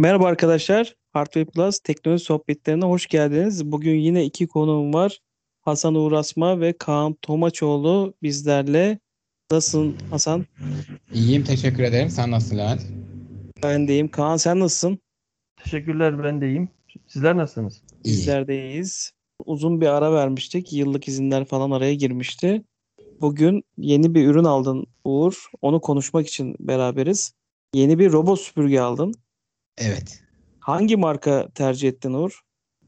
Merhaba arkadaşlar. Hardware Plus teknoloji sohbetlerine hoş geldiniz. Bugün yine iki konuğum var. Hasan Uğrasma ve Kaan Tomaçoğlu bizlerle. Nasılsın Hasan? İyiyim, teşekkür ederim. Sen nasılsın? Ben deyim. Kaan sen nasılsın? Teşekkürler ben de iyiyim. Sizler nasılsınız? İyi. Bizler de iyiyiz. Uzun bir ara vermiştik. Yıllık izinler falan araya girmişti. Bugün yeni bir ürün aldın Uğur. Onu konuşmak için beraberiz. Yeni bir robot süpürge aldın. Evet. Hangi marka tercih ettin Uğur?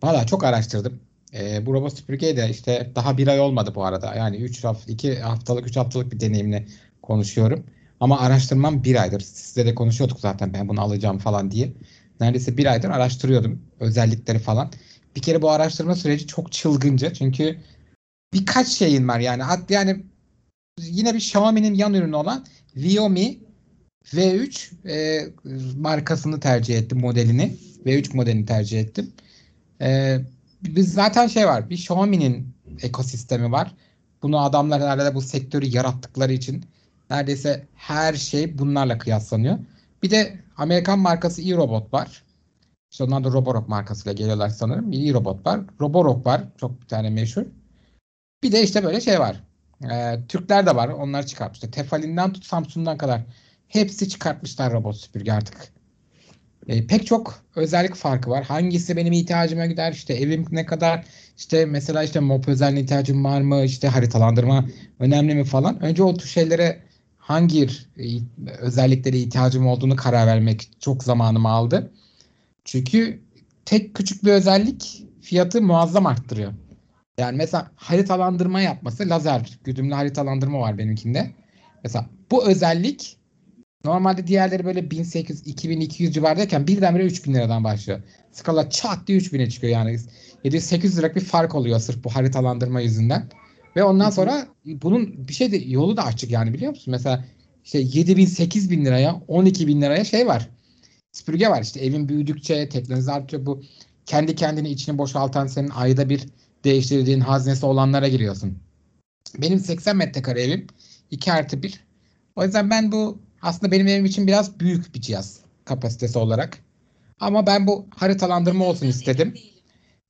Valla çok araştırdım. Ee, bu robot süpürgeyi de işte daha bir ay olmadı bu arada. Yani 3 hafta, 2 haftalık, 3 haftalık bir deneyimle konuşuyorum. Ama araştırmam bir aydır. Sizle de konuşuyorduk zaten ben bunu alacağım falan diye. Neredeyse bir aydır araştırıyordum özellikleri falan. Bir kere bu araştırma süreci çok çılgınca. Çünkü birkaç şeyin var yani. Yani yine bir Xiaomi'nin yan ürünü olan Xiaomi V3 e, markasını tercih ettim modelini. V3 modelini tercih ettim. E, biz zaten şey var. Bir Xiaomi'nin ekosistemi var. Bunu adamlar herhalde bu sektörü yarattıkları için neredeyse her şey bunlarla kıyaslanıyor. Bir de Amerikan markası iRobot var. İşte onlar da Roborock markasıyla geliyorlar sanırım. Bir iRobot var. Roborock var. Çok bir tane meşhur. Bir de işte böyle şey var. E, Türkler de var. Onlar çıkartmışlar. Tefalinden tut Samsung'dan kadar hepsi çıkartmışlar robot süpürge artık. E, pek çok özellik farkı var. Hangisi benim ihtiyacıma gider? İşte evim ne kadar? İşte mesela işte mop özelliğine ihtiyacım var mı? İşte haritalandırma önemli mi falan. Önce o tür şeylere hangi e, özelliklere ihtiyacım olduğunu karar vermek çok zamanımı aldı. Çünkü tek küçük bir özellik fiyatı muazzam arttırıyor. Yani mesela haritalandırma yapması lazer güdümlü haritalandırma var benimkinde. Mesela bu özellik normalde diğerleri böyle 1800 2200 civardayken birdenbire 3000 liradan başlıyor. Skala çat diye 3000'e çıkıyor yani. 700-800 liralık bir fark oluyor sırf bu haritalandırma yüzünden. Ve ondan sonra bunun bir şey de yolu da açık yani biliyor musun? Mesela işte 7000 8000 liraya 12 bin liraya şey var. Süpürge var işte evin büyüdükçe teknoloji artıyor bu kendi kendini içini boşaltan senin ayda bir değiştirdiğin haznesi olanlara giriyorsun. Benim 80 metrekare evim 2 artı 1. O yüzden ben bu aslında benim evim için biraz büyük bir cihaz kapasitesi olarak. Ama ben bu haritalandırma olsun istedim.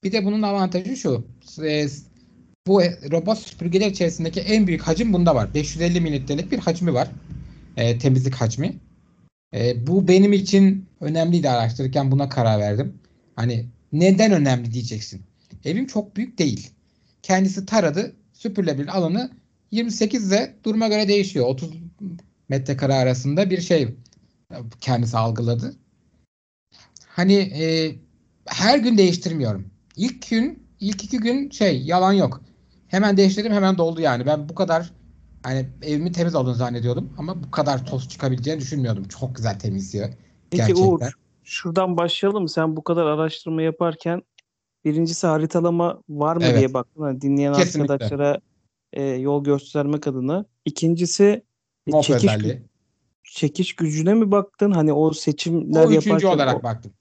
Bir de bunun avantajı şu. e, Bu robot süpürgeler içerisindeki en büyük hacim bunda var. 550 mililitrelik bir hacmi var. E, temizlik hacmi. E, bu benim için önemliydi araştırırken buna karar verdim. Hani neden önemli diyeceksin. Evim çok büyük değil. Kendisi taradı. Süpürülebilir alanı 28 ile duruma göre değişiyor. 30 metrekare arasında bir şey kendisi algıladı. Hani e, her gün değiştirmiyorum. İlk gün, ilk iki gün şey yalan yok. Hemen değiştirdim hemen doldu yani. Ben bu kadar hani evimi temiz olduğunu zannediyordum ama bu kadar toz çıkabileceğini düşünmüyordum. Çok güzel temizliyor. Peki Gerçekten. Uğur, şuradan başlayalım. Sen bu kadar araştırma yaparken birincisi haritalama var mı Evet. diye baktın. Hani dinleyen Kesinlikle. arkadaşlara e, yol göstermek adına. İkincisi Mop çekiş, özelliği. çekiş gücüne mi baktın? Hani o seçimler O üçüncü yaparken olarak o baktım.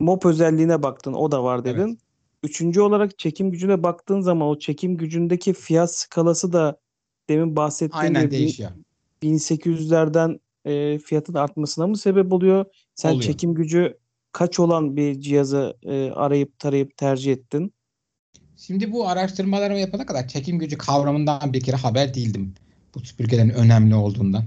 mop özelliğine baktın. O da var Evet. dedin. Üçüncü olarak çekim gücüne baktığın zaman o çekim gücündeki fiyat skalası da demin bahsettiğim Aynen gibi değişiyor. 1800'lerden e, fiyatın artmasına mı sebep oluyor? Sen Oluyor. çekim gücü kaç olan bir cihazı e, arayıp tarayıp tercih ettin? Şimdi bu araştırmalarımı yapana kadar çekim gücü kavramından bir kere haber değildim. Bu süpürgelerin önemli olduğundan.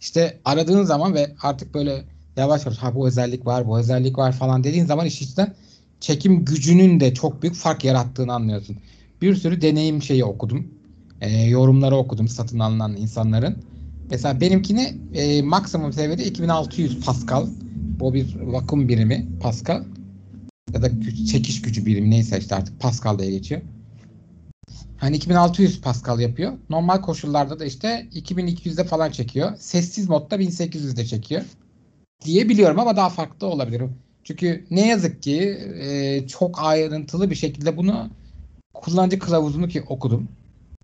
İşte aradığın zaman ve artık böyle yavaş yavaş ha bu özellik var, bu özellik var falan dediğin zaman iş içten çekim gücünün de çok büyük fark yarattığını anlıyorsun. Bir sürü deneyim şeyi okudum. E, yorumları okudum satın alınan insanların. Mesela benimkini e, maksimum seviyede 2600 Pascal. Bu bir vakum birimi Pascal ya da güç, çekiş gücü birimi neyse işte artık Pascal diye geçiyor. Hani 2600 Pascal yapıyor. Normal koşullarda da işte 2200'de falan çekiyor. Sessiz modda 1800'de çekiyor. Diye biliyorum ama daha farklı olabilir. Çünkü ne yazık ki e, çok ayrıntılı bir şekilde bunu kullanıcı kılavuzunu ki okudum.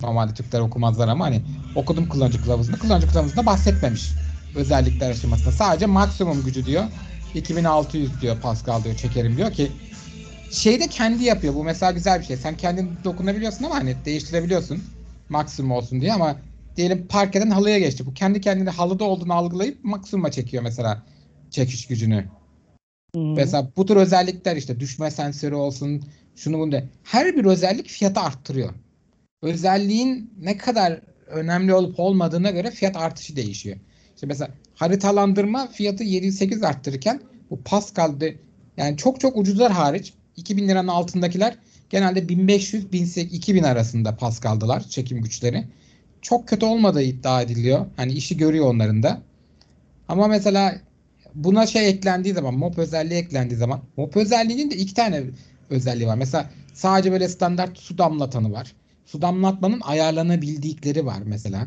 Normalde Türkler okumazlar ama hani okudum kullanıcı kılavuzunu. Kullanıcı kılavuzunda bahsetmemiş özellikler aşamasında. Sadece maksimum gücü diyor. 2600 diyor Pascal diyor çekerim diyor ki şeyde kendi yapıyor. Bu mesela güzel bir şey. Sen kendin dokunabiliyorsun ama hani değiştirebiliyorsun. Maksimum olsun diye ama diyelim parkeden halıya geçti. Bu kendi kendine halıda olduğunu algılayıp maksimuma çekiyor mesela çekiş gücünü. Hı. Mesela bu tür özellikler işte düşme sensörü olsun, şunu bunu da. Her bir özellik fiyatı arttırıyor. Özelliğin ne kadar önemli olup olmadığına göre fiyat artışı değişiyor. İşte mesela haritalandırma fiyatı 7-8 arttırırken bu Pascal'de yani çok çok ucuzlar hariç 2000 liranın altındakiler genelde 1500 1800 2000 arasında Pascal'dılar çekim güçleri. Çok kötü olmadığı iddia ediliyor. Hani işi görüyor onların da. Ama mesela buna şey eklendiği zaman mop özelliği eklendiği zaman mop özelliğinin de iki tane özelliği var. Mesela sadece böyle standart su damlatanı var. Su damlatmanın ayarlanabildikleri var mesela.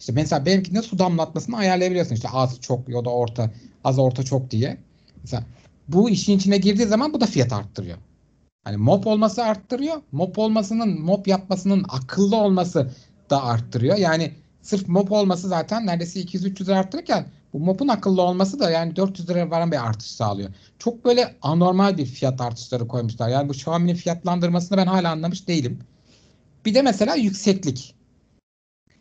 İşte mesela benimkinde su damlatmasını ayarlayabiliyorsun. İşte az çok ya da orta az orta çok diye. Mesela bu işin içine girdiği zaman bu da fiyat arttırıyor. Hani mop olması arttırıyor. Mop olmasının mop yapmasının akıllı olması da arttırıyor. Yani sırf mop olması zaten neredeyse 200-300 lira arttırırken bu mop'un akıllı olması da yani 400 liraya varan bir artış sağlıyor. Çok böyle anormal bir fiyat artışları koymuşlar. Yani bu Xiaomi'nin fiyatlandırmasını ben hala anlamış değilim. Bir de mesela yükseklik.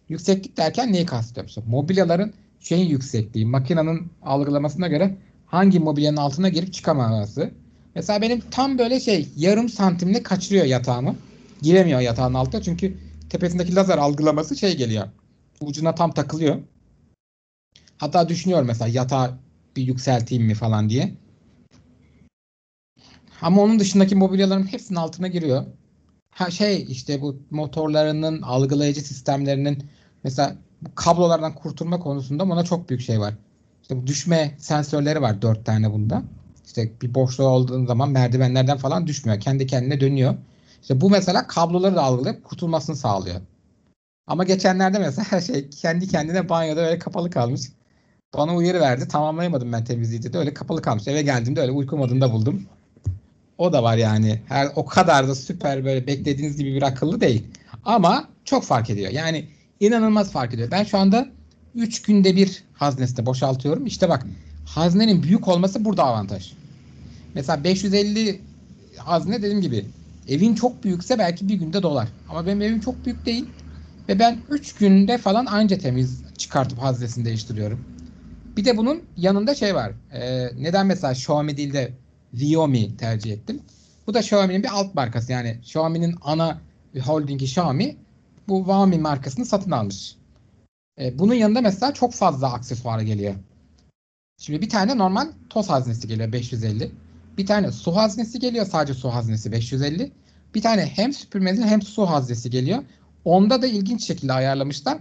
Yükseklik derken neyi kastediyorum? İşte mobilyaların şeyin yüksekliği, makinenin algılamasına göre hangi mobilyanın altına girip çıkamaması. Mesela benim tam böyle şey yarım santimle kaçırıyor yatağımı. Giremiyor yatağın altına çünkü tepesindeki lazer algılaması şey geliyor. Ucuna tam takılıyor. Hatta düşünüyorum mesela yatağı bir yükselteyim mi falan diye. Ama onun dışındaki mobilyaların hepsinin altına giriyor. Ha şey işte bu motorlarının algılayıcı sistemlerinin mesela bu kablolardan kurtulma konusunda buna çok büyük şey var. İşte bu düşme sensörleri var dört tane bunda. İşte bir boşluğu olduğun zaman merdivenlerden falan düşmüyor. Kendi kendine dönüyor. İşte bu mesela kabloları da algılayıp kurtulmasını sağlıyor. Ama geçenlerde mesela şey kendi kendine banyoda öyle kapalı kalmış. Bana uyarı verdi. Tamamlayamadım ben temizliği de öyle kapalı kalmış. Eve geldiğimde öyle uyku modunda buldum. O da var yani. Her o kadar da süper böyle beklediğiniz gibi bir akıllı değil. Ama çok fark ediyor. Yani inanılmaz fark ediyor. Ben şu anda 3 günde bir haznesinde boşaltıyorum. İşte bak haznenin büyük olması burada avantaj. Mesela 550 hazne dediğim gibi evin çok büyükse belki bir günde dolar. Ama benim evim çok büyük değil. Ve ben 3 günde falan anca temiz çıkartıp haznesini değiştiriyorum. Bir de bunun yanında şey var. Ee, neden mesela Xiaomi değil de Xiaomi tercih ettim? Bu da Xiaomi'nin bir alt markası. Yani Xiaomi'nin ana holdingi Xiaomi bu Xiaomi markasını satın almış. Ee, bunun yanında mesela çok fazla aksesuar geliyor. Şimdi bir tane normal toz haznesi geliyor 550. Bir tane su haznesi geliyor sadece su haznesi 550. Bir tane hem süpürmeli hem su haznesi geliyor. Onda da ilginç şekilde ayarlamışlar.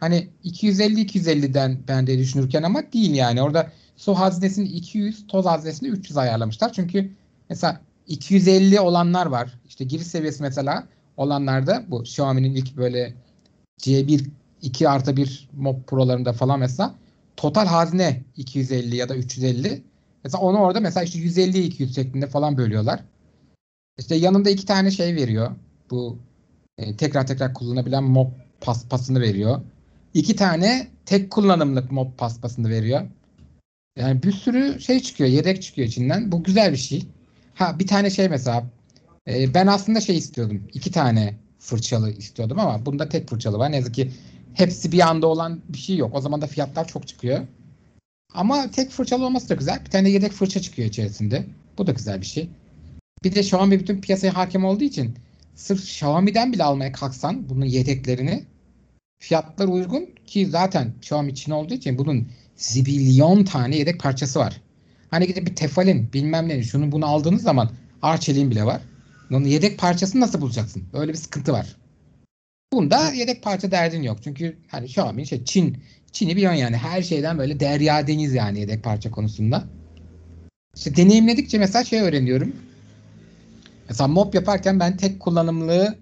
Hani 250-250'den ben de düşünürken ama değil yani. Orada su haznesini 200, toz haznesini 300 ayarlamışlar. Çünkü mesela 250 olanlar var. İşte giriş seviyesi mesela olanlarda bu Xiaomi'nin ilk böyle C1 2 artı 1 Mob Pro'larında falan mesela total hazne 250 ya da 350. Mesela onu orada mesela işte 150 200 şeklinde falan bölüyorlar. İşte yanında iki tane şey veriyor. Bu e, tekrar tekrar kullanabilen mob paspasını veriyor. İki tane tek kullanımlık mob paspasını veriyor. Yani bir sürü şey çıkıyor, yedek çıkıyor içinden. Bu güzel bir şey. Ha bir tane şey mesela e, ben aslında şey istiyordum. iki tane fırçalı istiyordum ama bunda tek fırçalı var. Ne yazık ki hepsi bir anda olan bir şey yok. O zaman da fiyatlar çok çıkıyor. Ama tek fırçalı olması da güzel. Bir tane yedek fırça çıkıyor içerisinde. Bu da güzel bir şey. Bir de Xiaomi bütün piyasaya hakim olduğu için sırf Xiaomi'den bile almaya kalksan bunun yedeklerini fiyatlar uygun ki zaten Xiaomi Çin olduğu için bunun zibilyon tane yedek parçası var. Hani gidip bir tefalin bilmem ne şunu bunu aldığınız zaman arçeliğin bile var. Onun yedek parçasını nasıl bulacaksın? Öyle bir sıkıntı var. Bunda yedek parça derdin yok. Çünkü hani Xiaomi şey Çin Çin'i biliyorsun yani her şeyden böyle derya deniz yani yedek parça konusunda. İşte deneyimledikçe mesela şey öğreniyorum. Mesela mop yaparken ben tek kullanımlığı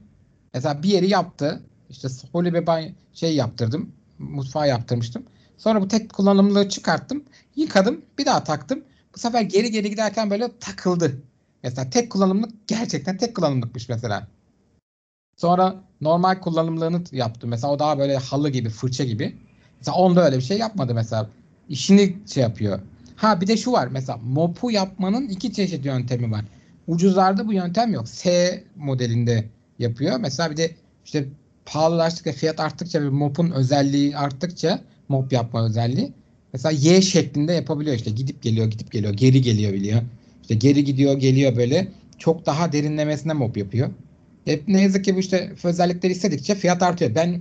mesela bir yeri yaptı. İşte holy bir banyo şey yaptırdım. Mutfağı yaptırmıştım. Sonra bu tek kullanımlığı çıkarttım. Yıkadım. Bir daha taktım. Bu sefer geri geri giderken böyle takıldı. Mesela tek kullanımlık gerçekten tek kullanımlıkmış mesela. Sonra normal kullanımlığını yaptım. Mesela o daha böyle halı gibi, fırça gibi. Mesela onda öyle bir şey yapmadı mesela. İşini şey yapıyor. Ha bir de şu var. Mesela mopu yapmanın iki çeşit yöntemi var. Ucuzlarda bu yöntem yok. S modelinde yapıyor. Mesela bir de işte pahalılaştıkça, fiyat arttıkça ve mopun özelliği arttıkça mop yapma özelliği. Mesela Y şeklinde yapabiliyor işte. Gidip geliyor, gidip geliyor, geri geliyor biliyor. İşte geri gidiyor, geliyor böyle. Çok daha derinlemesine mob yapıyor. Hep ne yazık ki bu işte özellikleri istedikçe fiyat artıyor. Ben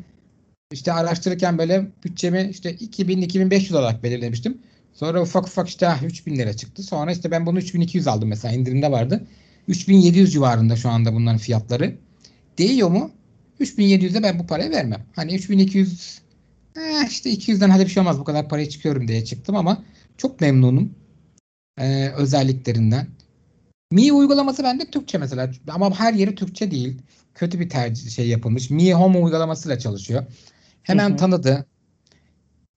işte araştırırken böyle bütçemi işte 2000-2500 olarak belirlemiştim. Sonra ufak ufak işte ah, 3000 lira çıktı. Sonra işte ben bunu 3200 aldım mesela indirimde vardı. 3700 civarında şu anda bunların fiyatları. Değiyor mu? 3700'e ben bu parayı vermem. Hani 3200 eh işte 200'den hadi bir şey olmaz bu kadar paraya çıkıyorum diye çıktım ama çok memnunum ee, özelliklerinden. Mi uygulaması bende Türkçe mesela ama her yeri Türkçe değil. Kötü bir tercih şey yapılmış. Mi Home uygulamasıyla çalışıyor. Hemen tanıdı.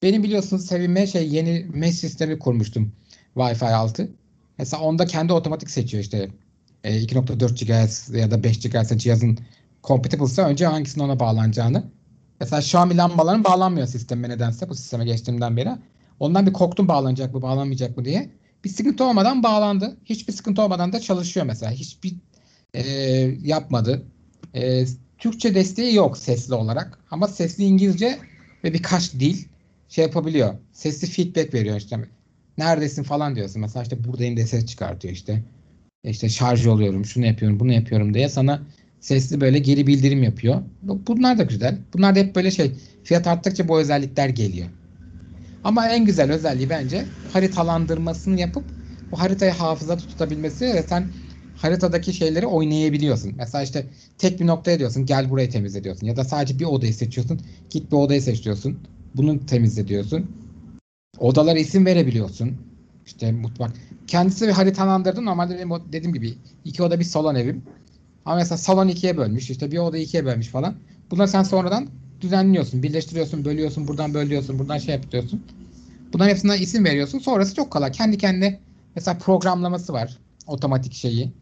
Benim biliyorsunuz sevime şey yeni mesh sistemi kurmuştum. Wi-Fi 6. Mesela onda kendi otomatik seçiyor işte e, 2.4 GHz ya da 5 GHz cihazın compatible'sa önce hangisinin ona bağlanacağını. Mesela Xiaomi lambaların bağlanmıyor sisteme nedense bu sisteme geçtiğimden beri. Ondan bir korktum bağlanacak mı bağlanmayacak mı diye. Bir sıkıntı olmadan bağlandı. Hiçbir sıkıntı olmadan da çalışıyor mesela. Hiçbir e, yapmadı. E, Türkçe desteği yok sesli olarak. Ama sesli İngilizce ve birkaç dil şey yapabiliyor. Sesli feedback veriyor işte. Neredesin falan diyorsun. Mesela işte buradayım diye çıkartıyor işte. E İşte şarj oluyorum, şunu yapıyorum, bunu yapıyorum diye sana sesli böyle geri bildirim yapıyor. Bu- Bunlar da güzel. Bunlar da hep böyle şey fiyat arttıkça bu özellikler geliyor. Ama en güzel özelliği bence haritalandırmasını yapıp bu haritayı hafızada tutabilmesi ve sen haritadaki şeyleri oynayabiliyorsun. Mesela işte tek bir noktaya diyorsun gel burayı temizle diyorsun. Ya da sadece bir odayı seçiyorsun. Git bir odayı seç diyorsun. Bunu temizle diyorsun. Odalara isim verebiliyorsun. İşte mutfak. Kendisi bir haritalandırdı. Normalde benim dediğim gibi iki oda bir salon evim. Ama mesela salon ikiye bölmüş. işte bir oda ikiye bölmüş falan. Bunları sen sonradan düzenliyorsun. Birleştiriyorsun, bölüyorsun. Buradan bölüyorsun. Buradan şey yapıyorsun. Bunların hepsine isim veriyorsun. Sonrası çok kolay. Kendi kendine mesela programlaması var. Otomatik şeyi.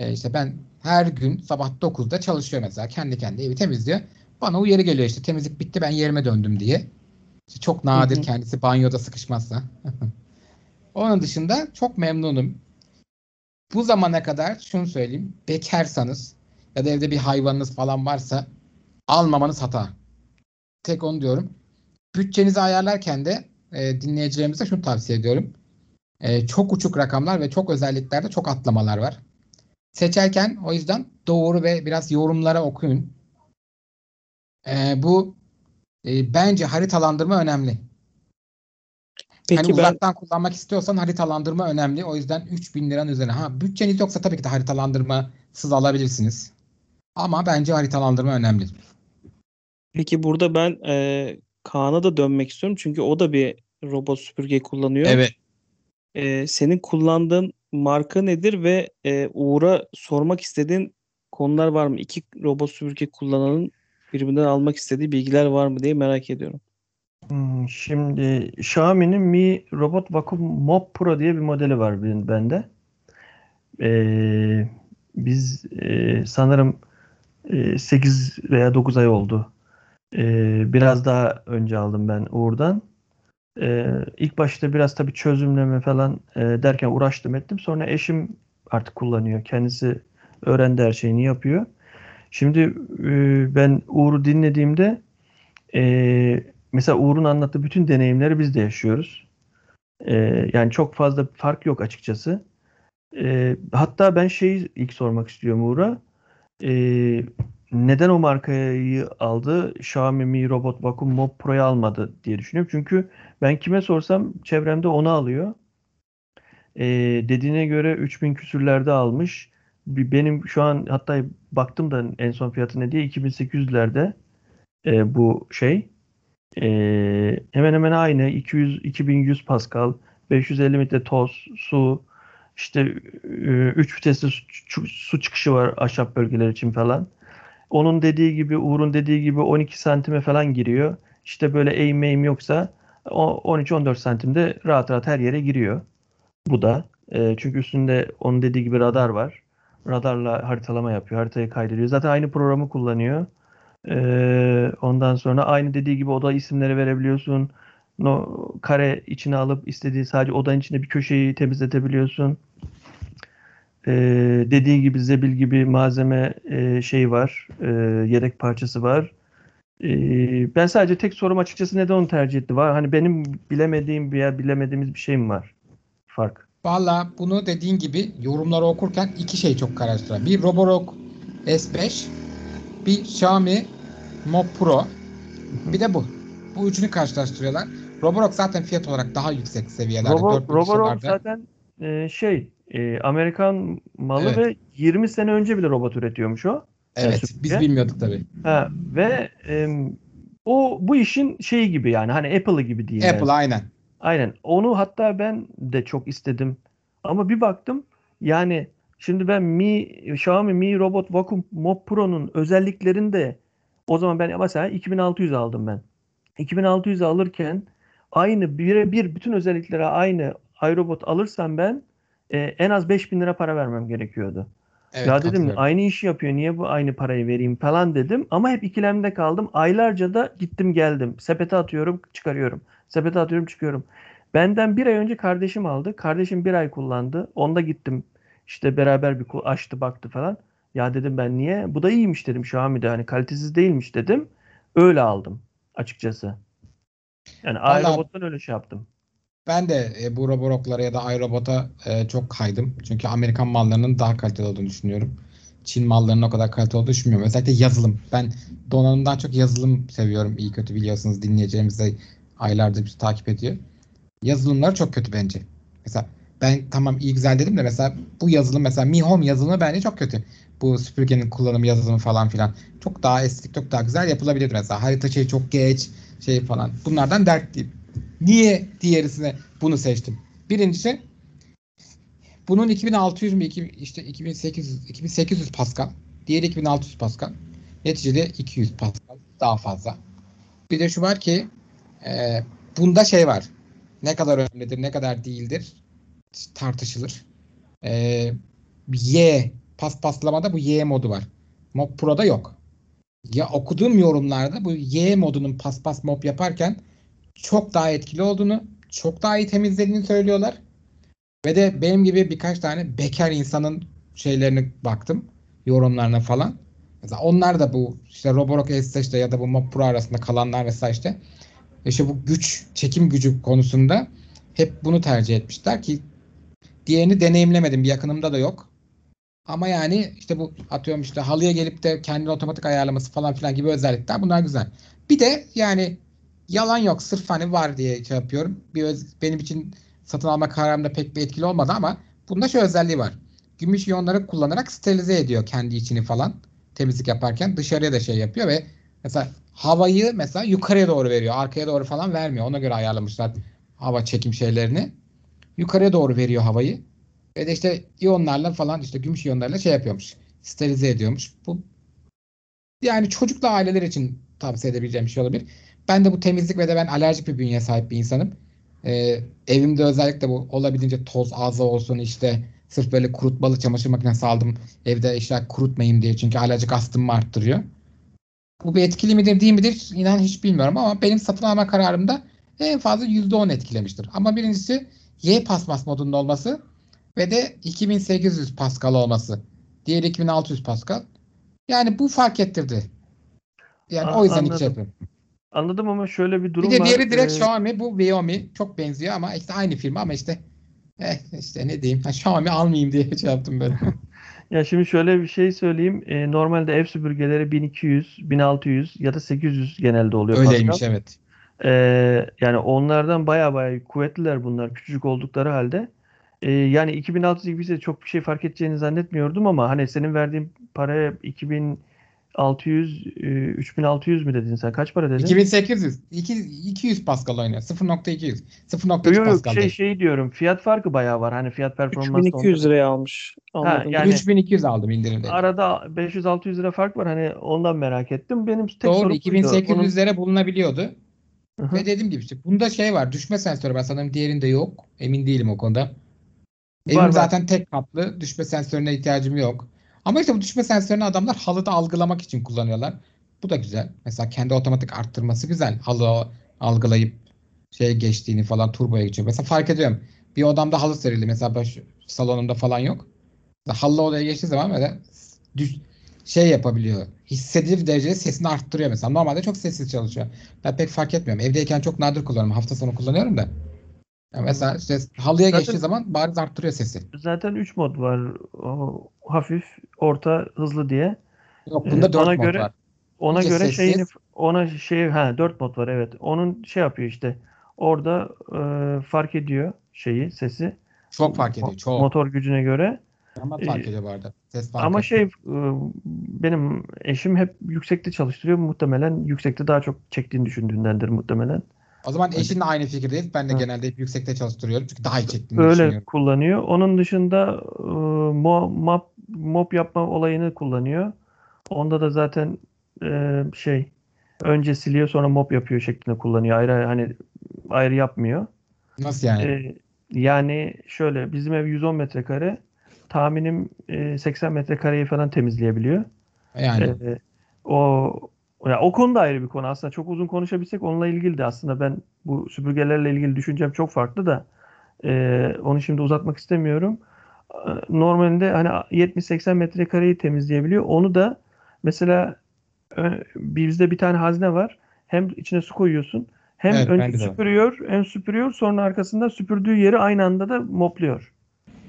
E işte ben her gün sabah 9'da çalışıyor mesela. Kendi kendine evi temizliyor. Bana uyarı geliyor işte temizlik bitti ben yerime döndüm diye. İşte çok nadir Hı hı. kendisi banyoda sıkışmazsa. Onun dışında çok memnunum. Bu zamana kadar şunu söyleyeyim. Bekarsanız ya da evde bir hayvanınız falan varsa almamanız hata. Tek onu diyorum. Bütçenizi ayarlarken de e, dinleyicilerimize şunu tavsiye ediyorum. E, çok uçuk rakamlar ve çok özelliklerde çok atlamalar var. Seçerken o yüzden doğru ve biraz yorumlara okuyun. E, bu e, bence haritalandırma önemli. Peki hani ben uzaktan kullanmak istiyorsan haritalandırma önemli. O yüzden 3000 liranın üzerine. Ha bütçeniz yoksa tabii ki de haritalandırmasız alabilirsiniz. Ama bence haritalandırma önemli. peki burada ben e, Kaan'a da dönmek istiyorum. Çünkü o da bir robot süpürge kullanıyor. Evet. E, senin kullandığın marka nedir ve e, Uğur'a sormak istediğin konular var mı? İki robot süpürge kullananın birbirinden almak istediği bilgiler var mı diye merak ediyorum. Hmm, Şimdi Xiaomi'nin Mi Robot Vacuum Mop Pro diye bir modeli var bende. Ee, biz e, sanırım e, 8 veya 9 ay oldu. Ee, biraz daha önce aldım ben Uğur'dan. Ee, ilk başta biraz tabii çözümleme falan e, derken uğraştım ettim. Sonra eşim artık kullanıyor. Kendisi öğrendi her şeyini yapıyor. Şimdi e, ben Uğur'u dinlediğimde e, mesela Uğur'un anlattığı bütün deneyimleri biz de yaşıyoruz. E, yani çok fazla fark yok açıkçası. E, hatta ben şeyi ilk sormak istiyorum Uğur'a. E, neden o markayı aldı? Xiaomi Mi Robot Vacuum Mop Pro'yu almadı diye düşünüyorum. Çünkü ben kime sorsam çevremde onu alıyor. E, dediğine göre 3000 küsürlerde almış. Benim şu an hatta baktım da en son fiyatı ne diye 2800'lerde e, bu şey. E, hemen hemen aynı 200 2100 Pascal, 550 litre toz, su, işte 3 vitesli su, su- su çıkışı var ahşap bölgeler için falan. Onun dediği gibi Uğur'un dediği gibi 12 santime falan giriyor. İşte böyle eğim eğim yoksa o 13-14 santimde rahat rahat her yere giriyor. Bu da. E, çünkü üstünde onun dediği gibi radar var. Radarla haritalama yapıyor. Haritayı kaydediyor. Zaten aynı programı kullanıyor. Ee, ondan sonra aynı dediği gibi oda isimleri verebiliyorsun. No, kare içine alıp istediği sadece odanın içinde bir köşeyi temizletebiliyorsun. Ee, dediği gibi zebil gibi malzeme e, şey var. e, yedek parçası var. Ee, ben sadece tek sorum açıkçası neden onu tercih etti? Var hani benim bilemediğim veya bilemediğimiz bir şey mi var? Fark. Valla bunu dediğin gibi yorumları okurken iki şey çok karıştırıyor. Bir Roborock S5, bir Xiaomi Mob Pro, bir de bu. Bu üçünü karşılaştırıyorlar. Roborock zaten fiyat olarak daha yüksek seviyelerde. Robo, 4000 Roborock zaten e, şey e, Amerikan malı Evet. ve 20 sene önce bile robot üretiyormuş o. Evet, biz bilmiyorduk tabii. Ha, ve em, o bu işin şeyi gibi yani hani Apple'ı gibi yani. Apple aynen. Aynen. Onu hatta ben de çok istedim. Ama bir baktım yani şimdi ben Mi Xiaomi Mi Robot Vacuum Mop Pro'nun özelliklerini de o zaman ben mesela 2600 aldım ben. 2600 alırken aynı birebir bütün özelliklere aynı iRobot alırsam ben e, en az 5000 lira para vermem gerekiyordu. Evet, ya dedim aynı işi yapıyor niye bu aynı parayı vereyim falan dedim ama hep ikilemde kaldım. Aylarca da gittim geldim. Sepete atıyorum çıkarıyorum. Sepete atıyorum çıkıyorum. Benden bir ay önce kardeşim aldı. Kardeşim bir ay kullandı. Onda gittim işte beraber bir açtı baktı falan. Ya dedim ben niye? Bu da iyiymiş dedim Xiaomi'de hani kalitesiz değilmiş dedim. Öyle aldım açıkçası. Yani Vallahi- iRobot'tan öyle şey yaptım. Ben de e, bu Roborock'lara ya da iRobot'a e, çok kaydım. Çünkü Amerikan mallarının daha kaliteli olduğunu düşünüyorum. Çin mallarının o kadar kaliteli olduğunu düşünmüyorum. Özellikle yazılım. Ben donanımdan çok yazılım seviyorum. İyi kötü biliyorsunuz dinleyeceğimiz de aylardır bizi takip ediyor. Yazılımları çok kötü bence. Mesela ben tamam iyi güzel dedim de mesela bu yazılım mesela Mi Home yazılımı bence çok kötü. Bu süpürgenin kullanım yazılımı falan filan. Çok daha estetik, çok daha güzel yapılabilir mesela. Harita şey çok geç şey falan. Bunlardan dertliyim. Niye diğerisine bunu seçtim? Birincisi bunun 2600 mü iki- işte 2800 2800 Pascal. Diğeri 2600 Pascal. Neticede 200 Pascal daha fazla. Bir de şu var ki e, bunda şey var. Ne kadar önemlidir, ne kadar değildir tartışılır. E, Y paspaslamada bu Y modu var. Mob Pro'da yok. Ya okuduğum yorumlarda bu Y modunun paspas mob yaparken çok daha etkili olduğunu, çok daha iyi temizlediğini söylüyorlar. Ve de benim gibi birkaç tane bekar insanın şeylerine baktım. Yorumlarına falan. Mesela onlar da bu işte Roborock S5'te ya da bu Mob Pro arasında kalanlar mesela işte işte bu güç, çekim gücü konusunda hep bunu tercih etmişler ki diğerini deneyimlemedim. Bir yakınımda da yok. Ama yani işte bu atıyorum işte halıya gelip de kendini otomatik ayarlaması falan filan gibi özellikler bunlar güzel. Bir de yani yalan yok sırf hani var diye şey yapıyorum. Bir öz- benim için satın alma kararımda pek bir etkili olmadı ama bunda şu özelliği var. Gümüş iyonları kullanarak sterilize ediyor kendi içini falan temizlik yaparken dışarıya da şey yapıyor ve mesela havayı mesela yukarıya doğru veriyor. Arkaya doğru falan vermiyor. Ona göre ayarlamışlar hava çekim şeylerini. Yukarıya doğru veriyor havayı. Ve de işte iyonlarla falan işte gümüş iyonlarla şey yapıyormuş. Sterilize ediyormuş. Bu yani çocuklu aileler için tavsiye edebileceğim bir şey olabilir. Ben de bu temizlik ve de ben alerjik bir bünyeye sahip bir insanım. Ee, evimde özellikle bu olabildiğince toz az olsun işte sırf böyle kurutmalı çamaşır makinesi aldım. Evde eşya kurutmayayım diye çünkü alerjik astımımı arttırıyor. Bu bir etkili midir değil midir inan hiç bilmiyorum ama benim satın alma kararımda en fazla %10 etkilemiştir. Ama birincisi Y pasmas modunda olması ve de 2800 Pascal olması. Diğeri 2600 Pascal. Yani bu fark ettirdi. Yani A- o yüzden iki anladım. şey yapıyorum. Anladım ama şöyle bir durum Bir de var. diğeri direkt Ee, Xiaomi, bu Xiaomi çok benziyor ama işte aynı firma ama işte eh, işte ne diyeyim, ha, Xiaomi almayayım diye şey yaptım böyle. Ya şimdi şöyle bir şey söyleyeyim. Ee, normalde ev süpürgeleri 1200, 1600 ya da 800 genelde oluyor Öyleymiş Pascal. evet. Ee, yani onlardan baya baya kuvvetliler bunlar küçücük oldukları halde. Ee, yani 2600 gibi çok bir şey fark edeceğini zannetmiyordum ama hani senin verdiğin paraya 2600, e, 3600 mü dedin sen? Kaç para dedin? 2800, 2, 200 Pascal oynuyor. 0.200, 0.3 Yok yok Pascal şey değil. şey diyorum. Fiyat farkı bayağı var. Hani fiyat performans 3200 liraya almış. Anladım. yani- 3200 aldım indirimde. Arada 500-600 lira fark var. Hani ondan merak ettim. Benim tek Doğru sorum buydu. 2800 lira bulunabiliyordu. Onun- Hı hı. Ve dediğim gibi işte bunda şey var. Düşme sensörü var sanırım diğerinde yok. Emin değilim o konuda. Evim Var, var. zaten tek katlı. Düşme sensörüne ihtiyacım yok. Ama işte bu düşme sensörünü adamlar halıda algılamak için kullanıyorlar. Bu da güzel. Mesela kendi otomatik arttırması güzel. Halı algılayıp şeye geçtiğini falan turboya geçiyor. Mesela fark ediyorum. Bir odamda halı serildi. Mesela baş, salonumda falan yok. Halı odaya geçtiği zaman böyle düş, şey yapabiliyor. Hissedilir derecede sesini arttırıyor mesela. Normalde çok sessiz çalışıyor. Ben pek fark etmiyorum. Evdeyken çok nadir kullanıyorum. Hafta sonu kullanıyorum da. Ya mesela işte halıya Zaten- geçtiği zaman bariz arttırıyor sesi. Zaten 3 mod var. O, hafif, orta, hızlı diye. Yok Ee, bunda 4 ona mod göre- var. Ona İyice göre sessiz. şeyini ona şey ha 4 mod var evet. Onun şey yapıyor işte. Orada e, fark ediyor şeyi, sesi. Çok fark ediyor. Çok. Motor gücüne göre. Ama Ee, fark ediyor bu arada. Ses fark Ama ediyor. şey e, benim eşim hep yüksekte çalıştırıyor. Muhtemelen yüksekte daha çok çektiğini düşündüğündendir muhtemelen. O zaman eşinle aynı fikirdeyiz. Ben de Ha. genelde hep yüksekte çalıştırıyorum. Çünkü daha iyi çektiğini Öyle kullanıyor. Onun dışında e, mo- map mop yapma olayını kullanıyor. Onda da zaten e, şey önce siliyor sonra mop yapıyor şeklinde kullanıyor. Ayrı hani ayrı yapmıyor. Nasıl yani? E, yani şöyle bizim ev 110 metrekare. Tahminim e, 80 metrekareyi falan temizleyebiliyor. yani E, o ya o konu da ayrı bir konu. Aslında çok uzun konuşabilsek onunla ilgili de aslında ben bu süpürgelerle ilgili düşüncem çok farklı da e, onu şimdi uzatmak istemiyorum. E, Normalde hani 70-80 metrekareyi temizleyebiliyor. Onu da mesela ö- bizde bir tane hazne var. Hem içine su koyuyorsun. Hem Evet, önce süpürüyor, hem süpürüyor, sonra arkasında süpürdüğü yeri aynı anda da mopluyor.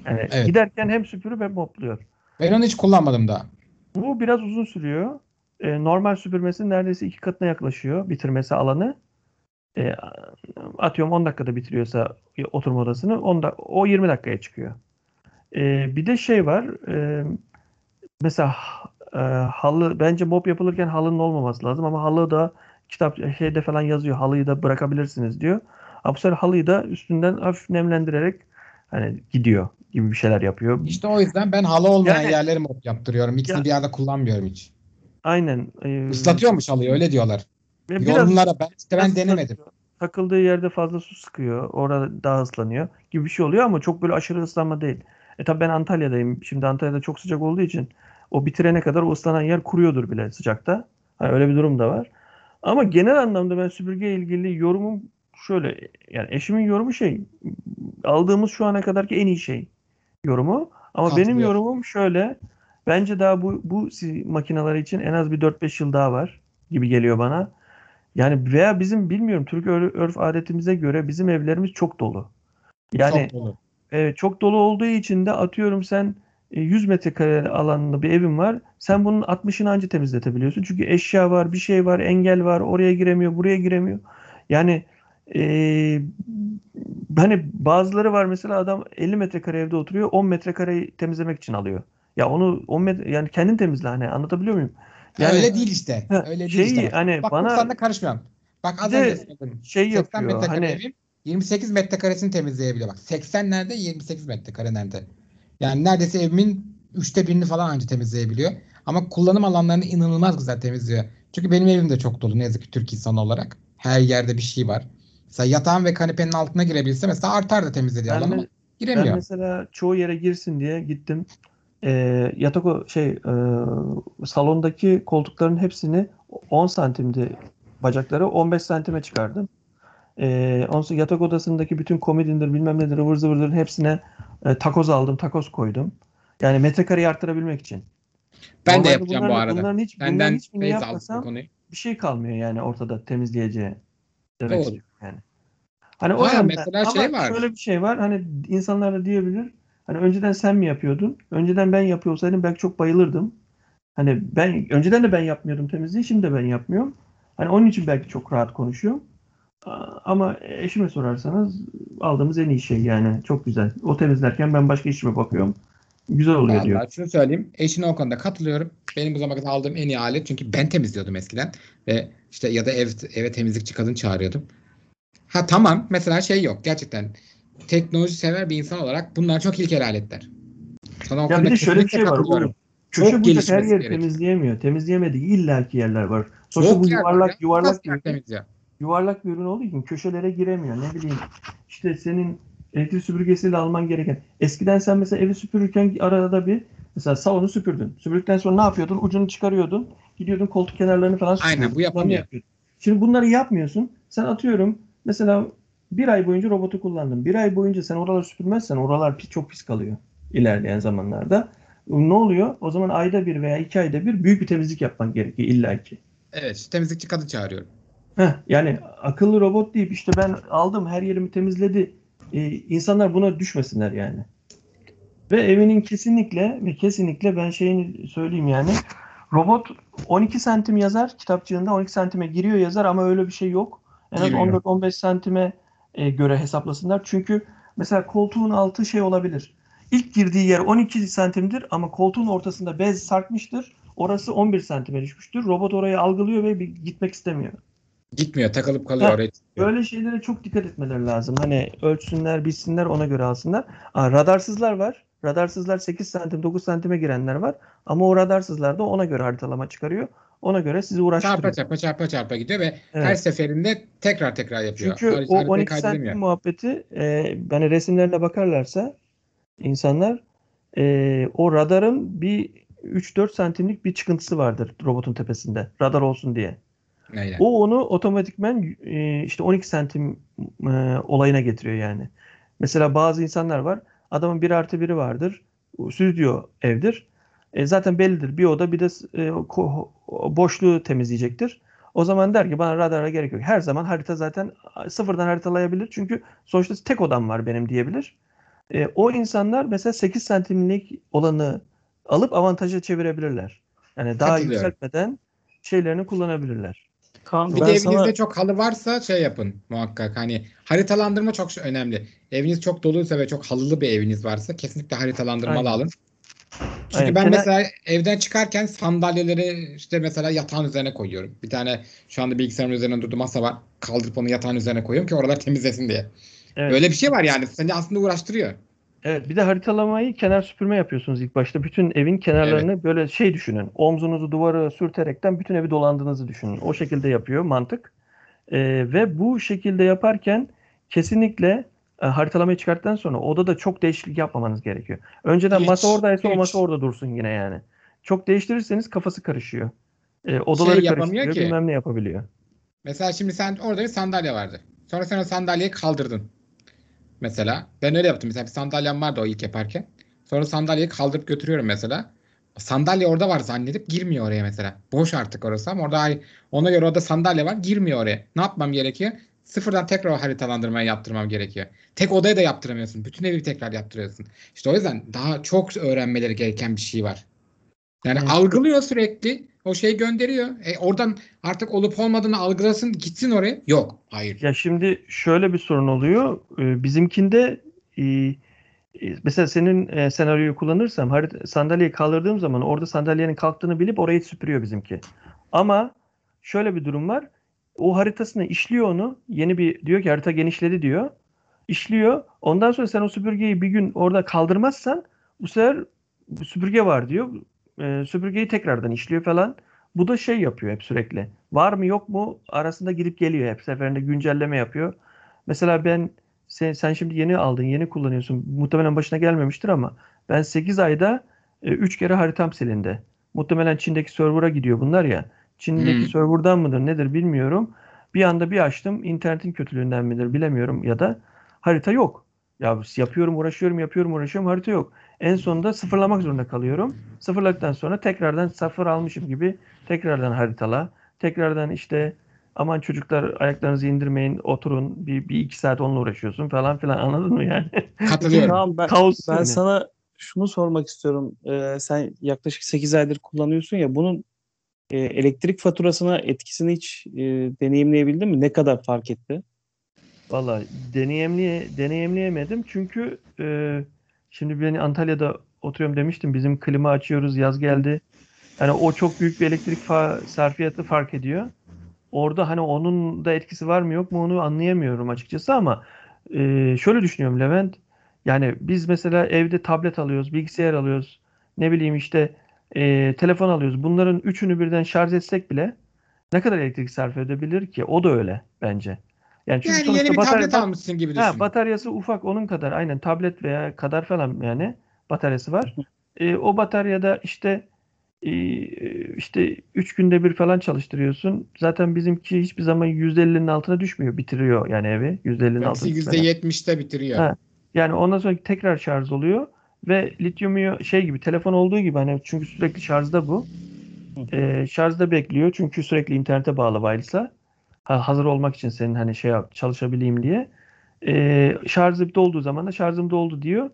Yani Evet. giderken hem süpürüp hem mopluyor. ben onu hiç kullanmadım daha. Bu biraz uzun sürüyor. Ee, normal süpürmesinin neredeyse iki katına yaklaşıyor bitirmesi alanı. Ee, atıyorum 10 dakikada bitiriyorsa oturma odasını 10 da, o 20 dakikaya çıkıyor. Ee, bir de şey var. e, mesela e, halı bence mop yapılırken halının olmaması lazım ama halı da kitap şeyde falan yazıyor. Halıyı da bırakabilirsiniz diyor. Ama bu sefer halıyı da üstünden hafif nemlendirerek hani gidiyor gibi bir şeyler yapıyor. İşte o yüzden ben halı olmayan Yani- yerleri mop yaptırıyorum. İkisini Ya- bir arada kullanmıyorum hiç. Aynen. e, Islatıyormuş halıyı öyle diyorlar. biraz- Yorumlara ben işte ben denemedim. Takıldığı yerde fazla su sıkıyor. Orada daha ıslanıyor gibi bir şey oluyor ama çok böyle aşırı ıslanma değil. E tabii ben Antalya'dayım. Şimdi Antalya'da çok sıcak olduğu için o bitirene kadar o ıslanan yer kuruyordur bile sıcakta. Hani öyle bir durum da var. Ama genel anlamda ben süpürge ilgili yorumum şöyle yani eşimin yorumu şey aldığımız şu ana kadarki en iyi şey yorumu. Ama benim yorumum şöyle bence daha bu bu makineler için en az bir 4-5 yıl daha var gibi geliyor bana. Yani veya bizim bilmiyorum Türk ör- örf adetimize göre bizim evlerimiz çok dolu. Yani Çok dolu. Evet, çok dolu olduğu için de atıyorum sen e, 100 metrekare alanında bir evin var. Sen bunun 60'ını anca temizletebiliyorsun. Çünkü eşya var, bir şey var, engel var. Oraya giremiyor, buraya giremiyor. Yani e, hani bazıları var mesela adam 50 metrekare evde oturuyor. 10 metrekareyi temizlemek için alıyor. Ya onu 10 metre yani kendin temizle hani anlatabiliyor muyum? Yani öyle değil işte. Ha, öyle değil şeyi, işte. hani Bak bana- bana... sana karışmıyorum. Bak az önce söyledim. şey 80 yapıyor. metrekare Hani evim 28 metrekaresini temizleyebiliyor. Bak 80 nerede 28 metrekare nerede. Yani neredeyse evimin üçte birini falan anca temizleyebiliyor. Ama kullanım alanlarını inanılmaz güzel temizliyor. Çünkü benim evim de çok dolu ne yazık ki Türk insanı olarak. Her yerde bir şey var. Mesela yatağın ve kanepenin altına girebilse mesela artar da temizlediği ben, alan ama giremiyor. ben mesela çoğu yere girsin diye gittim. Ee, yatak o şey e, salondaki koltukların hepsini 10 santimdi bacakları 15 santime çıkardım. Ee, ondan sonra yatak odasındaki bütün komodindir bilmem nedir ıvır zıvırların hepsine e, takoz aldım, takoz koydum. Yani metrekareyi arttırabilmek için. ben de Normalde yapacağım bu bunların- arada. Bunların hiç, bunların Benden hiçbirini feyz aldım bu yapmasam bir şey kalmıyor yani ortada temizleyeceği demek Doğru. istiyorum yani. Hani o Ha, yönden mesela ama şey var. şöyle bir şey var hani insanlar da diyebilir hani önceden sen mi yapıyordun? Önceden ben yapıyor olsaydım belki çok bayılırdım. Hani ben önceden de ben yapmıyordum temizliği şimdi de ben yapmıyorum. Hani onun için belki çok rahat konuşuyorum. Ama eşime sorarsanız aldığımız en iyi şey yani çok güzel. O temizlerken ben başka işime bakıyorum. Güzel oluyor diyor. Vallahi şunu söyleyeyim. Eşine o konuda katılıyorum. Benim bu zamana kadar aldığım en iyi alet. Çünkü ben temizliyordum eskiden. Ve işte ya da ev, eve temizlikçi kadın çağırıyordum. Ha tamam. Mesela şey yok. Gerçekten teknoloji sever bir insan olarak bunlar çok ilkel aletler. Sana Ya bir de şöyle bir şey var. Uğur. Köşe bucak her yeri gerekiyor. temizleyemiyor. Temizleyemediği illaki yerler var. Sonuçta bu yer var yuvarlak ya. yuvarlak Nasıl bir yer ürün, yuvarlak bir ürün olduğu için köşelere giremiyor. Ne bileyim işte senin elektrik süpürgesiyle alman gereken. Eskiden sen mesela evi süpürürken arada bir mesela salonu süpürdün. Süpürdükten sonra ne yapıyordun? Ucunu çıkarıyordun. Gidiyordun koltuk kenarlarını falan Aynen, süpürüyordun. bu yapılmıyor. Bunları yapıyordun. Şimdi bunları yapmıyorsun. Sen atıyorum mesela bir ay boyunca robotu kullandın. Bir ay boyunca sen oraları süpürmezsen oralar pis, çok pis kalıyor ilerleyen zamanlarda. Ne oluyor? O zaman ayda bir veya iki ayda bir büyük bir temizlik yapman gerekiyor illaki. Evet. temizlikçi kadın çağırıyorum. Heh, yani akıllı robot deyip işte ben aldım her yerimi temizledi e, insanlar buna düşmesinler yani. Ve evinin kesinlikle ve kesinlikle ben şeyini söyleyeyim yani robot 12 santim yazar kitapçığında 12 santime giriyor yazar ama öyle bir şey yok. En az Giriyor. 14-15 santime e, göre hesaplasınlar. Çünkü mesela koltuğun altı şey olabilir. İlk girdiği yer 12 santimdir ama koltuğun ortasında bez sarkmıştır. Orası 11 santime düşmüştür. Robot orayı algılıyor ve bir gitmek istemiyor. Gitmiyor, takılıp kalıyor Ha, oraya. Böyle şeylere çok dikkat etmeleri lazım. Hani ölçsünler, bilsinler, ona göre alsınlar. Aa, radarsızlar var. Radarsızlar 8 santim, 9 santime girenler var. Ama o radarsızlar da ona göre haritalama çıkarıyor. Ona göre sizi uğraştırıyor. Çarpa çarpa çarpa çarpa gidiyor ve Evet. her seferinde tekrar tekrar yapıyor. Çünkü Har- o haritayı 12 kaydedemiyor. santim muhabbeti e, hani resimlerine bakarlarsa insanlar e, o radarın bir 3-4 santimlik bir çıkıntısı vardır robotun tepesinde. Radar olsun diye. Aynen. O onu otomatikmen e, işte 12 santim e, olayına getiriyor yani. Mesela bazı insanlar var. Adamın bir artı biri vardır. Stüdyo evdir. E, zaten bellidir. Bir oda bir de e, boşluğu temizleyecektir. O zaman der ki bana radara gerek yok. Her zaman harita zaten sıfırdan haritalayabilir. Çünkü sonuçta tek odam var benim diyebilir. E, o insanlar mesela 8 santimlik olanı alıp avantaja çevirebilirler. Yani daha yükseltmeden şeylerini kullanabilirler. Kaan Bir de evinizde sana çok halı varsa şey yapın muhakkak. Hani haritalandırma çok önemli. Eviniz çok doluysa ve çok halılı bir eviniz varsa kesinlikle haritalandırmalı Aynen. alın. Çünkü Aynen. ben Kenar- mesela evden çıkarken sandalyeleri işte mesela yatağın üzerine koyuyorum. Bir tane şu anda bilgisayarın üzerine durduğu masa var. Kaldırıp onu yatağın üzerine koyuyorum ki oralar temizlesin diye. Evet. Öyle bir şey var yani. Seni aslında uğraştırıyor. Evet, bir de haritalamayı kenar süpürme yapıyorsunuz ilk başta. Bütün evin kenarlarını böyle şey düşünün. Omzunuzu duvara sürterekten bütün evi dolandığınızı düşünün. O şekilde yapıyor mantık. Ee, ve bu şekilde yaparken kesinlikle e, haritalamayı çıkarttıktan sonra odada çok değişiklik yapmamanız gerekiyor. Önceden Hiç, masa oradaysa o hiç. masa orada dursun yine yani. Çok değiştirirseniz kafası karışıyor. Ee, odaları Şey karıştırıyor, ki. bilmem ne yapabiliyor. Mesela şimdi sen orada bir sandalye vardı. Sonra sen o sandalyeyi kaldırdın. Mesela ben öyle yaptım. Mesela bir sandalyem vardı o ilk yaparken. Sonra sandalyeyi kaldırıp götürüyorum mesela. Sandalye orada var zannedip girmiyor oraya mesela. Boş artık orası ama orada ona göre orada sandalye var girmiyor oraya. Ne yapmam gerekiyor? Sıfırdan tekrar haritalandırmayı yaptırmam gerekiyor. Tek odaya da yaptıramıyorsun. Bütün evi tekrar yaptırıyorsun. İşte o yüzden daha çok öğrenmeleri gereken bir şey var. Yani Evet. algılıyor sürekli. O şeyi gönderiyor. E, oradan artık olup olmadığını algılasın gitsin oraya. Yok. Hayır. Ya şimdi şöyle bir sorun oluyor. Ee, Bizimkinde e, e, mesela senin e, senaryoyu kullanırsam harit- sandalyeyi kaldırdığım zaman orada sandalyenin kalktığını bilip orayı süpürüyor bizimki. Ama şöyle bir durum var. O haritasını işliyor onu. Yeni bir diyor ki harita genişledi diyor. İşliyor. Ondan sonra sen o süpürgeyi bir gün orada kaldırmazsan bu sefer süpürge var diyor. Ee, süpürgeyi tekrardan işliyor falan. Bu da şey yapıyor hep sürekli. Var mı yok mu arasında gidip geliyor hep seferinde güncelleme yapıyor. Mesela ben sen, sen şimdi yeni aldın, yeni kullanıyorsun. Muhtemelen başına gelmemiştir ama ben 8 ayda 3 kere haritam silindi. Muhtemelen Çin'deki server'a gidiyor bunlar ya. Çin'deki Hmm. server'dan mıdır nedir bilmiyorum. Bir anda bir açtım. internetin kötülüğünden midir bilemiyorum ya da harita yok. Ya yapıyorum, uğraşıyorum, yapıyorum, uğraşıyorum. Harita yok. En sonunda sıfırlamak zorunda kalıyorum. Sıfırladıktan sonra tekrardan sıfır almışım gibi tekrardan haritala. Tekrardan işte aman çocuklar ayaklarınızı indirmeyin oturun bir, bir iki saat onunla uğraşıyorsun falan filan anladın mı yani? Katılıyorum. Kaan ben, Kaos ben yani. sana şunu sormak istiyorum. Ee, sen yaklaşık 8 aydır kullanıyorsun ya bunun e, elektrik faturasına etkisini hiç e, deneyimleyebildin mi? Ne kadar fark etti? Valla deneyimli deneyimleyemedim çünkü e, şimdi ben Antalya'da oturuyorum demiştim bizim klima açıyoruz yaz geldi. Yani o çok büyük bir elektrik fa- sarfiyatı fark ediyor. Orada hani onun da etkisi var mı yok mu onu anlayamıyorum açıkçası ama e, şöyle düşünüyorum Levent. Yani biz mesela evde tablet alıyoruz, bilgisayar alıyoruz, ne bileyim işte e, telefon alıyoruz. Bunların üçünü birden şarj etsek bile ne kadar elektrik sarf edebilir ki? O da öyle bence. Yani çünkü Yani yeni bir batarya- tablet almışsın gibi düşün. Ha, bataryası ufak onun kadar aynen tablet veya kadar falan yani bataryası var. E, o bataryada işte e, işte 3 günde bir falan çalıştırıyorsun. Zaten bizimki hiçbir zaman %50'nin altına düşmüyor. Bitiriyor yani evi. %50'nin altına Belki düşmeden. %70'te bitiriyor. Ha. Yani ondan sonra tekrar şarj oluyor ve lityum şey gibi telefon olduğu gibi hani çünkü sürekli şarjda bu. E, şarjda bekliyor çünkü sürekli internete bağlı wireless'a. Ha, hazır olmak için senin hani şey yap, çalışabileyim diye. e, şarjım dolduğu zaman da şarjım doldu diyor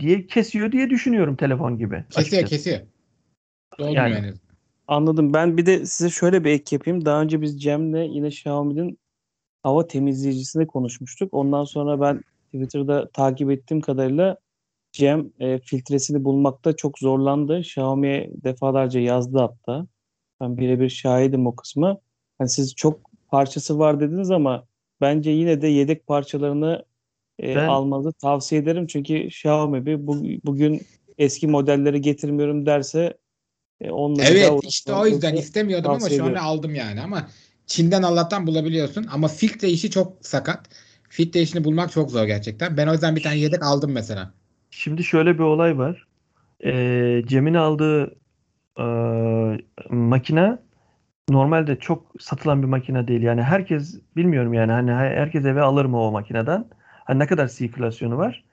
diye kesiyor diye düşünüyorum telefon gibi. Kesiyor açıkçası. kesiyor. Dolmuyor Yani- yani. Anladım. Ben bir de size şöyle bir ek yapayım. Daha önce biz Cem'le yine Xiaomi'nin hava temizleyicisini konuşmuştuk. Ondan sonra ben Twitter'da takip ettiğim kadarıyla Cem e, filtresini bulmakta çok zorlandı. Xiaomi'ye defalarca yazdı hatta. Ben birebir şahidim o kısmı. Hani siz çok parçası var dediniz ama bence yine de yedek parçalarını e, Ben- almanızı tavsiye ederim. Çünkü Xiaomi bir bu, bugün eski modelleri getirmiyorum derse e, onları Evet işte o yüzden istemiyordum ama şu an aldım yani ama Çin'den Allah'tan bulabiliyorsun ama filtre işi çok sakat. Filtre işini bulmak çok zor gerçekten. Ben o yüzden bir tane yedek aldım mesela. Şimdi şöyle bir olay var. Ee, Cem'in aldığı e, makine normalde çok satılan bir makine değil. Yani herkes bilmiyorum yani hani her- herkes eve alır mı o makineden? Hani ne kadar sirkülasyonu var?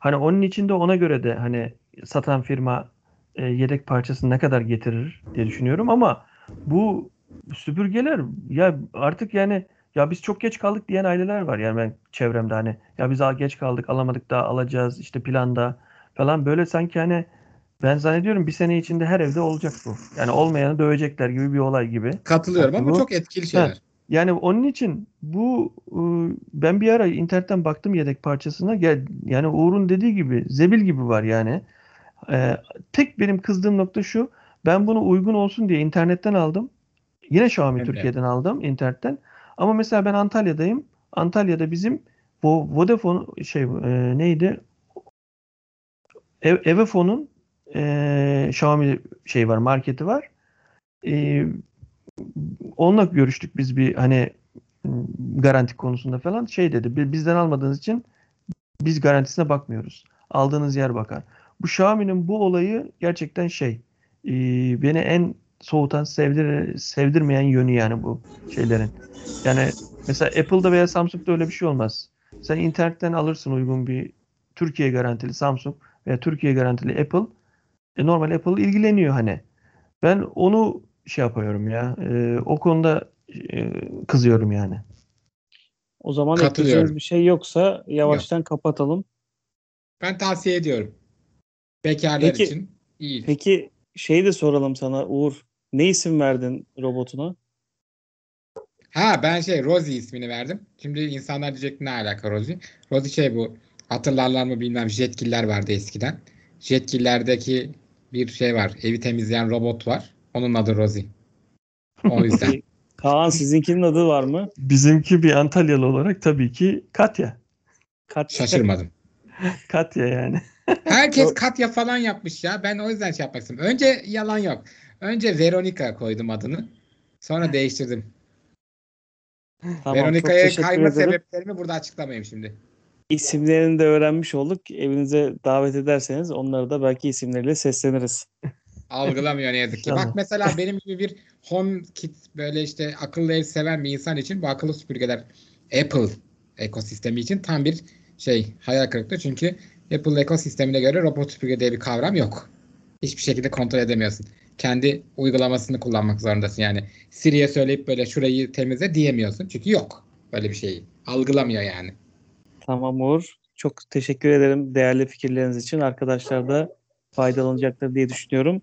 Hani onun içinde ona göre de hani satan firma e, yedek parçasını ne kadar getirir diye düşünüyorum ama bu süpürgeler ya artık yani ya biz çok geç kaldık diyen aileler var yani ben çevremde hani ya biz al- geç kaldık alamadık daha alacağız işte planda falan böyle sanki hani ben zannediyorum bir sene içinde her evde olacak bu. Yani olmayanı dövecekler gibi bir olay gibi. Katılıyorum Bak ama bu- çok etkili şeyler. Yani onun için bu ıı, ben bir ara internetten baktım yedek parçasına. Yani Uğur'un dediği gibi zebil gibi var yani. Ee, tek benim kızdığım nokta şu. Ben bunu uygun olsun diye internetten aldım. Yine Xiaomi Evet. Türkiye'den aldım internetten. Ama mesela ben Antalya'dayım. Antalya'da bizim Vo- Vodafone şey e, neydi? Ev, Evefon'un e, Xiaomi şey var marketi var. E, onunla görüştük biz bir hani garanti konusunda falan şey dedi "Bi- bizden almadığınız için biz garantisine bakmıyoruz. Aldığınız yer bakar. Bu Xiaomi'nin bu olayı gerçekten şey e, beni en soğutan sevdir sevdirmeyen yönü yani bu şeylerin. Yani mesela Apple'da veya Samsung'da öyle bir şey olmaz. Sen internetten alırsın uygun bir Türkiye garantili Samsung veya Türkiye garantili Apple. E, normal Apple ilgileniyor hani. Ben onu şey yapıyorum ya. e, o konuda e, kızıyorum yani. O zaman ekleyeceğiniz bir şey yoksa yavaştan kapatalım. Ben tavsiye ediyorum. Bekarlar Peki- için iyi. Peki şey de soralım sana Uğur. Ne isim verdin robotuna? Ha ben şey Rosie ismini verdim. Şimdi insanlar diyecek ne alaka Rosie? Rosie şey bu hatırlarlar mı bilmem Jetgiller vardı eskiden. Jetgiller'deki bir şey var. Evi temizleyen robot var. Onun adı Rosie. O yüzden. Kaan sizinkinin adı var mı? Bizimki bir Antalyalı olarak tabii ki Katya. Kat Şaşırmadım. Katya yani. Herkes Katya falan yapmış ya. Ben o yüzden şey yapmak istedim. Önce yalan yok. Önce Veronica koydum adını. Sonra değiştirdim. Tamam, Veronica'ya kayma ederim. sebeplerimi burada açıklamayayım şimdi. İsimlerini de öğrenmiş olduk. Evinize davet ederseniz onları da belki isimleriyle sesleniriz. Algılamıyor ne yazık ki. Tamam. Bak mesela benim gibi bir home kit böyle işte akıllı ev seven bir insan için bu akıllı süpürgeler Apple ekosistemi için tam bir şey hayal kırıklığı. Çünkü Apple ekosistemine göre robot süpürge diye bir kavram yok. Hiçbir şekilde kontrol edemiyorsun. Kendi uygulamasını kullanmak zorundasın. Yani Siri'ye söyleyip böyle şurayı temizle diyemiyorsun. Çünkü yok böyle bir şeyi. Algılamıyor yani. Tamam Uğur. Çok teşekkür ederim değerli fikirleriniz için. Arkadaşlar da faydalanacaktır diye düşünüyorum.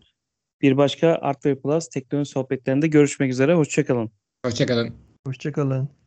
Bir başka Art Plus teknoloji sohbetlerinde görüşmek üzere. Hoşçakalın. Hoşçakalın. Hoşçakalın.